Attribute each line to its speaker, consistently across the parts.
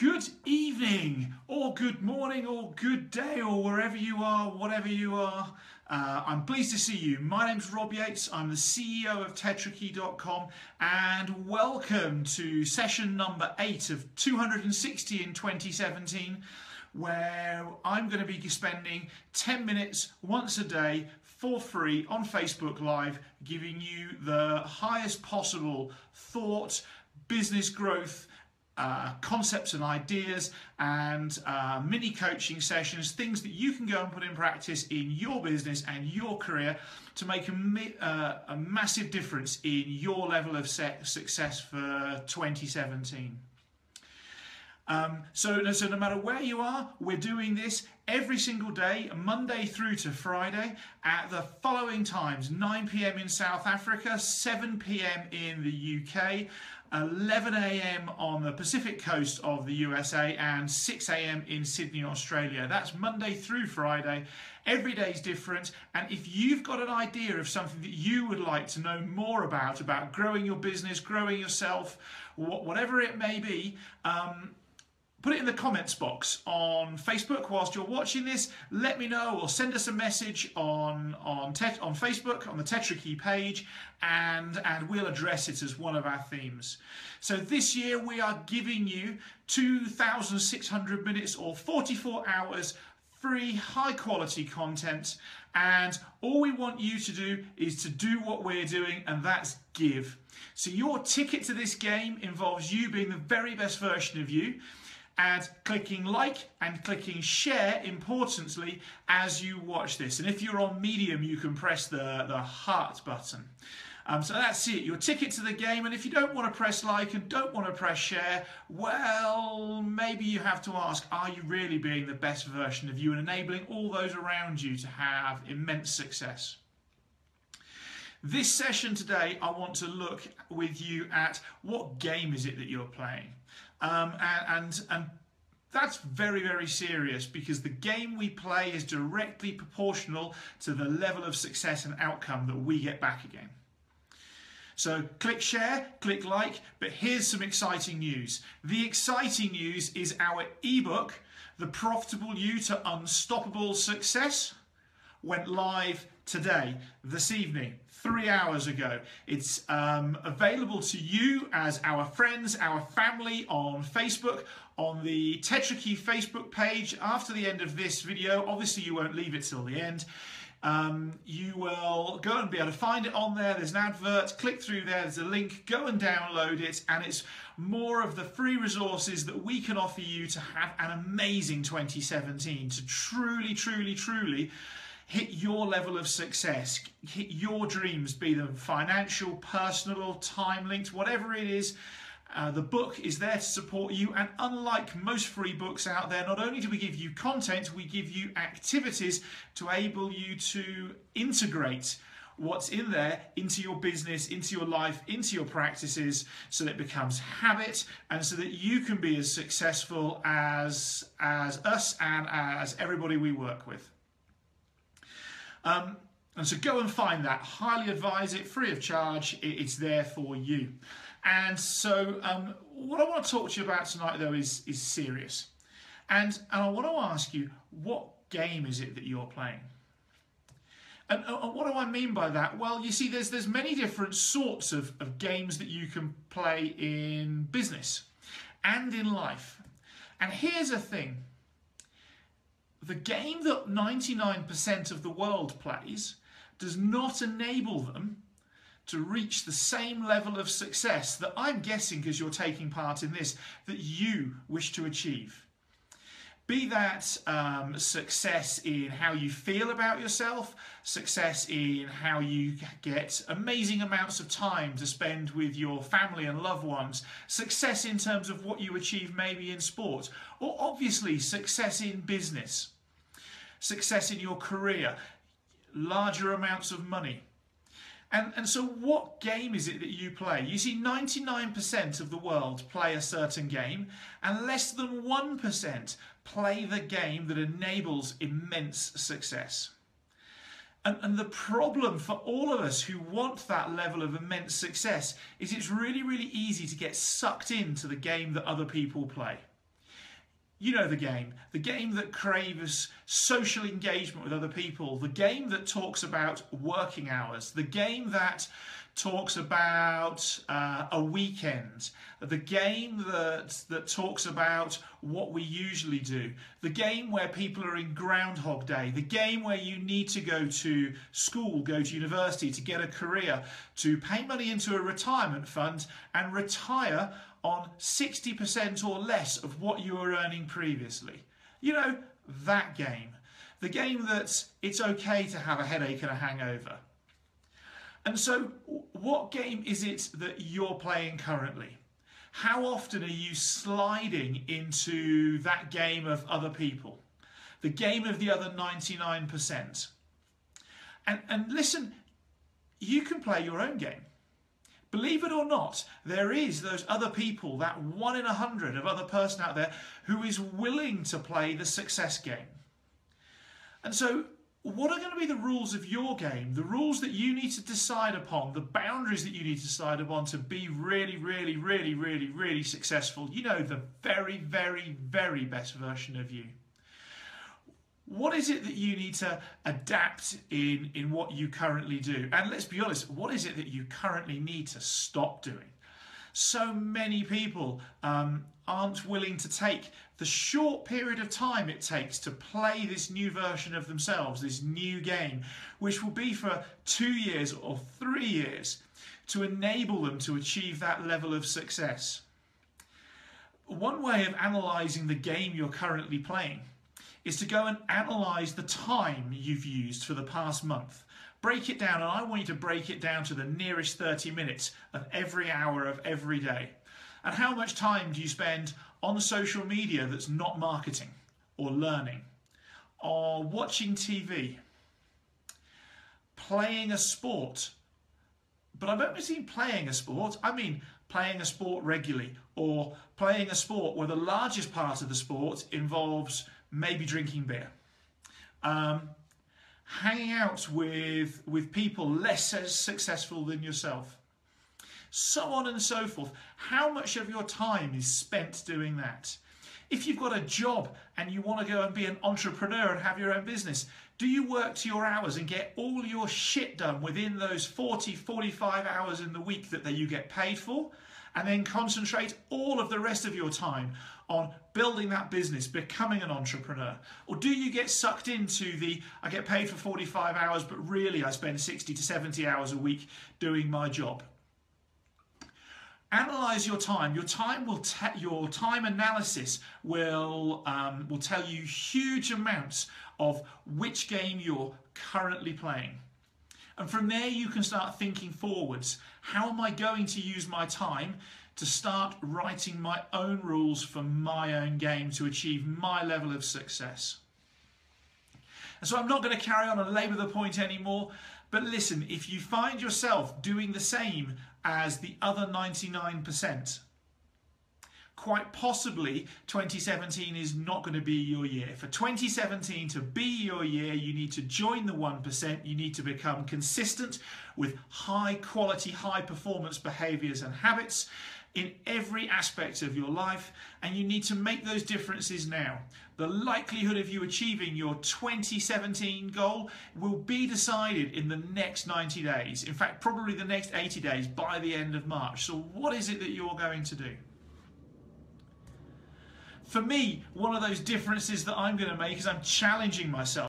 Speaker 1: Good evening, or good morning, or good day, or wherever you are, whatever you are. Uh, I'm pleased to see you. My name's Rob Yates. I'm the CEO of Tetrakey.com, and welcome to session number eight of 260 in 2017, where I'm going to be spending 10 minutes once a day for free on Facebook Live, giving you the highest possible thought, business growth uh, concepts and ideas and uh, mini coaching sessions, things that you can go and put in practice in your business and your career to make a, uh, a massive difference in your level of success for 2017. Um, so, so no matter where you are, we're doing this every single day, Monday through to Friday, at the following times 9 pm in South Africa, 7 pm in the UK, 11 a.m. on the Pacific coast of the USA and 6 a.m. in Sydney, Australia. That's Monday through Friday. Every day is different. And if you've got an idea of something that you would like to know more about, about growing your business, growing yourself, whatever it may be, um, put it in the comments box on Facebook whilst you're watching this. Let me know or send us a message on on on Facebook on the Tetrakey page, and and we'll address it as one of our themes. So this year we are giving you 2,600 minutes or 44 hours free high quality content and all we want you to do is to do what we're doing and that's give so your ticket to this game involves you being the very best version of you and clicking like and clicking share importantly as you watch this. And if you're on Medium, you can press the, the heart button. Um, so that's it, your ticket to the game. And if you don't want to press like and don't want to press share, well, maybe you have to ask, are you really being the best version of you and enabling all those around you to have immense success? This session today, I want to look with you at what game is it that you're playing? Um, and, and, and that's very, very serious because the game we play is directly proportional to the level of success and outcome that we get back again. So click share, click like, but here's some exciting news. The exciting news is our ebook, The Profitable You to Unstoppable Success, went live today, this evening three hours ago. It's um, available to you as our friends, our family on Facebook, on the Tetrakey Facebook page after the end of this video. Obviously, you won't leave it till the end. Um, you will go and be able to find it on there. There's an advert. Click through there. There's a link. Go and download it. And it's more of the free resources that we can offer you to have an amazing 2017, to truly, truly, truly hit your level of success, hit your dreams, be them financial, personal, time linked, whatever it is. Uh, the book is there to support you, and unlike most free books out there, not only do we give you content, we give you activities to enable you to integrate what's in there into your business, into your life, into your practices, so that it becomes habit, and so that you can be as successful as as us and as everybody we work with. Um, and so go and find that. Highly advise it, free of charge. It's there for you. And so um, what I want to talk to you about tonight, though, is, is serious. And, and I want to ask you, what game is it that you're playing? And, and what do I mean by that? Well, you see, there's, there's many different sorts of, of games that you can play in business and in life. And here's a thing the game that 99% of the world plays does not enable them to reach the same level of success that I'm guessing, because you're taking part in this, that you wish to achieve. Be that um, success in how you feel about yourself, success in how you get amazing amounts of time to spend with your family and loved ones, success in terms of what you achieve maybe in sport, or obviously success in business, success in your career, larger amounts of money. And, and so what game is it that you play? You see 99% of the world play a certain game and less than 1% play the game that enables immense success. And, and the problem for all of us who want that level of immense success is it's really, really easy to get sucked into the game that other people play. You know the game. The game that craves social engagement with other people. The game that talks about working hours. The game that talks about uh, a weekend, the game that, that talks about what we usually do, the game where people are in Groundhog Day, the game where you need to go to school, go to university to get a career, to pay money into a retirement fund and retire on 60% or less of what you were earning previously. You know, that game. The game that it's okay to have a headache and a hangover and so, what game is it that you're playing currently? How often are you sliding into that game of other people? The game of the other 99%? And, and listen, you can play your own game. Believe it or not, there is those other people, that one in a hundred of other person out there who is willing to play the success game. And so what are going to be the rules of your game, the rules that you need to decide upon, the boundaries that you need to decide upon to be really, really, really, really, really successful? You know, the very, very, very best version of you. What is it that you need to adapt in, in what you currently do? And let's be honest, what is it that you currently need to stop doing? So many people um, aren't willing to take the short period of time it takes to play this new version of themselves, this new game, which will be for two years or three years, to enable them to achieve that level of success. One way of analysing the game you're currently playing is to go and analyse the time you've used for the past month. Break it down, and I want you to break it down to the nearest 30 minutes of every hour of every day. And how much time do you spend on social media that's not marketing or learning or watching TV, playing a sport? But I don't mean playing a sport, I mean playing a sport regularly or playing a sport where the largest part of the sport involves maybe drinking beer. Um, hanging out with, with people less as successful than yourself so on and so forth. How much of your time is spent doing that? If you've got a job and you want to go and be an entrepreneur and have your own business, do you work to your hours and get all your shit done within those 40, 45 hours in the week that you get paid for? And then concentrate all of the rest of your time on building that business, becoming an entrepreneur? Or do you get sucked into the, I get paid for 45 hours, but really I spend 60 to 70 hours a week doing my job? analyze your time your time will your time analysis will um, will tell you huge amounts of which game you're currently playing and from there you can start thinking forwards how am i going to use my time to start writing my own rules for my own game to achieve my level of success and so i'm not going to carry on and labour the point anymore but listen, if you find yourself doing the same as the other 99%, quite possibly 2017 is not going to be your year. For 2017 to be your year, you need to join the 1%. You need to become consistent with high quality, high performance behaviors and habits in every aspect of your life, and you need to make those differences now. The likelihood of you achieving your 2017 goal will be decided in the next 90 days. In fact, probably the next 80 days by the end of March. So, what is it that you're going to do? For me, one of those differences that I'm going to make is I'm challenging myself.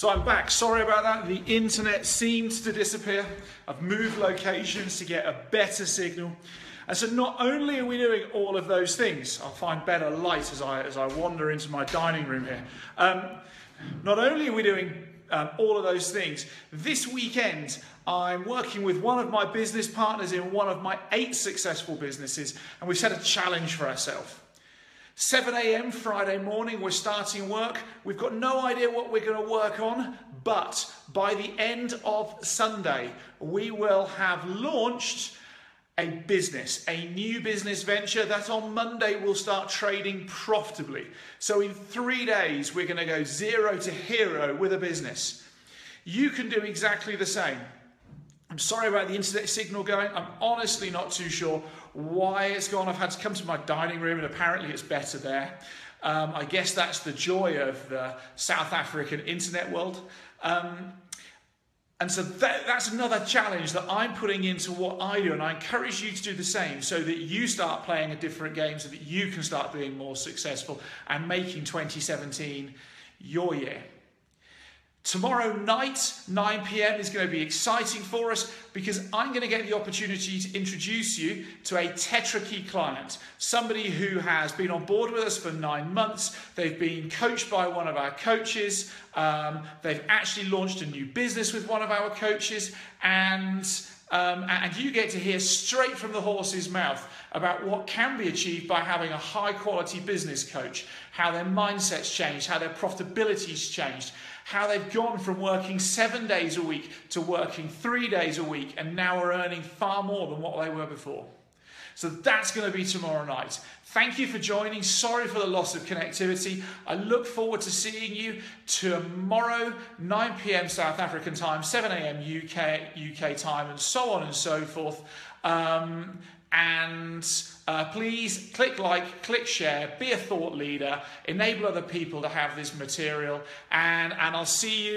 Speaker 1: So I'm back. Sorry about that. The internet seemed to disappear. I've moved locations to get a better signal. And so not only are we doing all of those things, I'll find better light as I, as I wander into my dining room here. Um, not only are we doing um, all of those things, this weekend I'm working with one of my business partners in one of my eight successful businesses, and we've set a challenge for ourselves. 7 a.m. Friday morning, we're starting work. We've got no idea what we're going to work on, but by the end of Sunday, we will have launched a business, a new business venture that on Monday will start trading profitably. So in three days, we're going to go zero to hero with a business. You can do exactly the same. I'm sorry about the internet signal going. I'm honestly not too sure why it's gone. I've had to come to my dining room and apparently it's better there. Um, I guess that's the joy of the South African internet world. Um, and so that, that's another challenge that I'm putting into what I do. And I encourage you to do the same so that you start playing a different game so that you can start being more successful and making 2017 your year. Tomorrow night, 9 pm, is going to be exciting for us because I'm going to get the opportunity to introduce you to a Tetrakey client, somebody who has been on board with us for nine months. They've been coached by one of our coaches. Um, they've actually launched a new business with one of our coaches, and um, and you get to hear straight from the horse's mouth about what can be achieved by having a high quality business coach, how their mindset's changed, how their profitability's changed, how they've gone from working seven days a week to working three days a week and now are earning far more than what they were before. So that's going to be tomorrow night. Thank you for joining. Sorry for the loss of connectivity. I look forward to seeing you tomorrow, 9 p.m. South African time, 7 a.m. UK UK time, and so on and so forth. Um, and uh, please click like, click share, be a thought leader, enable other people to have this material, and, and I'll see you.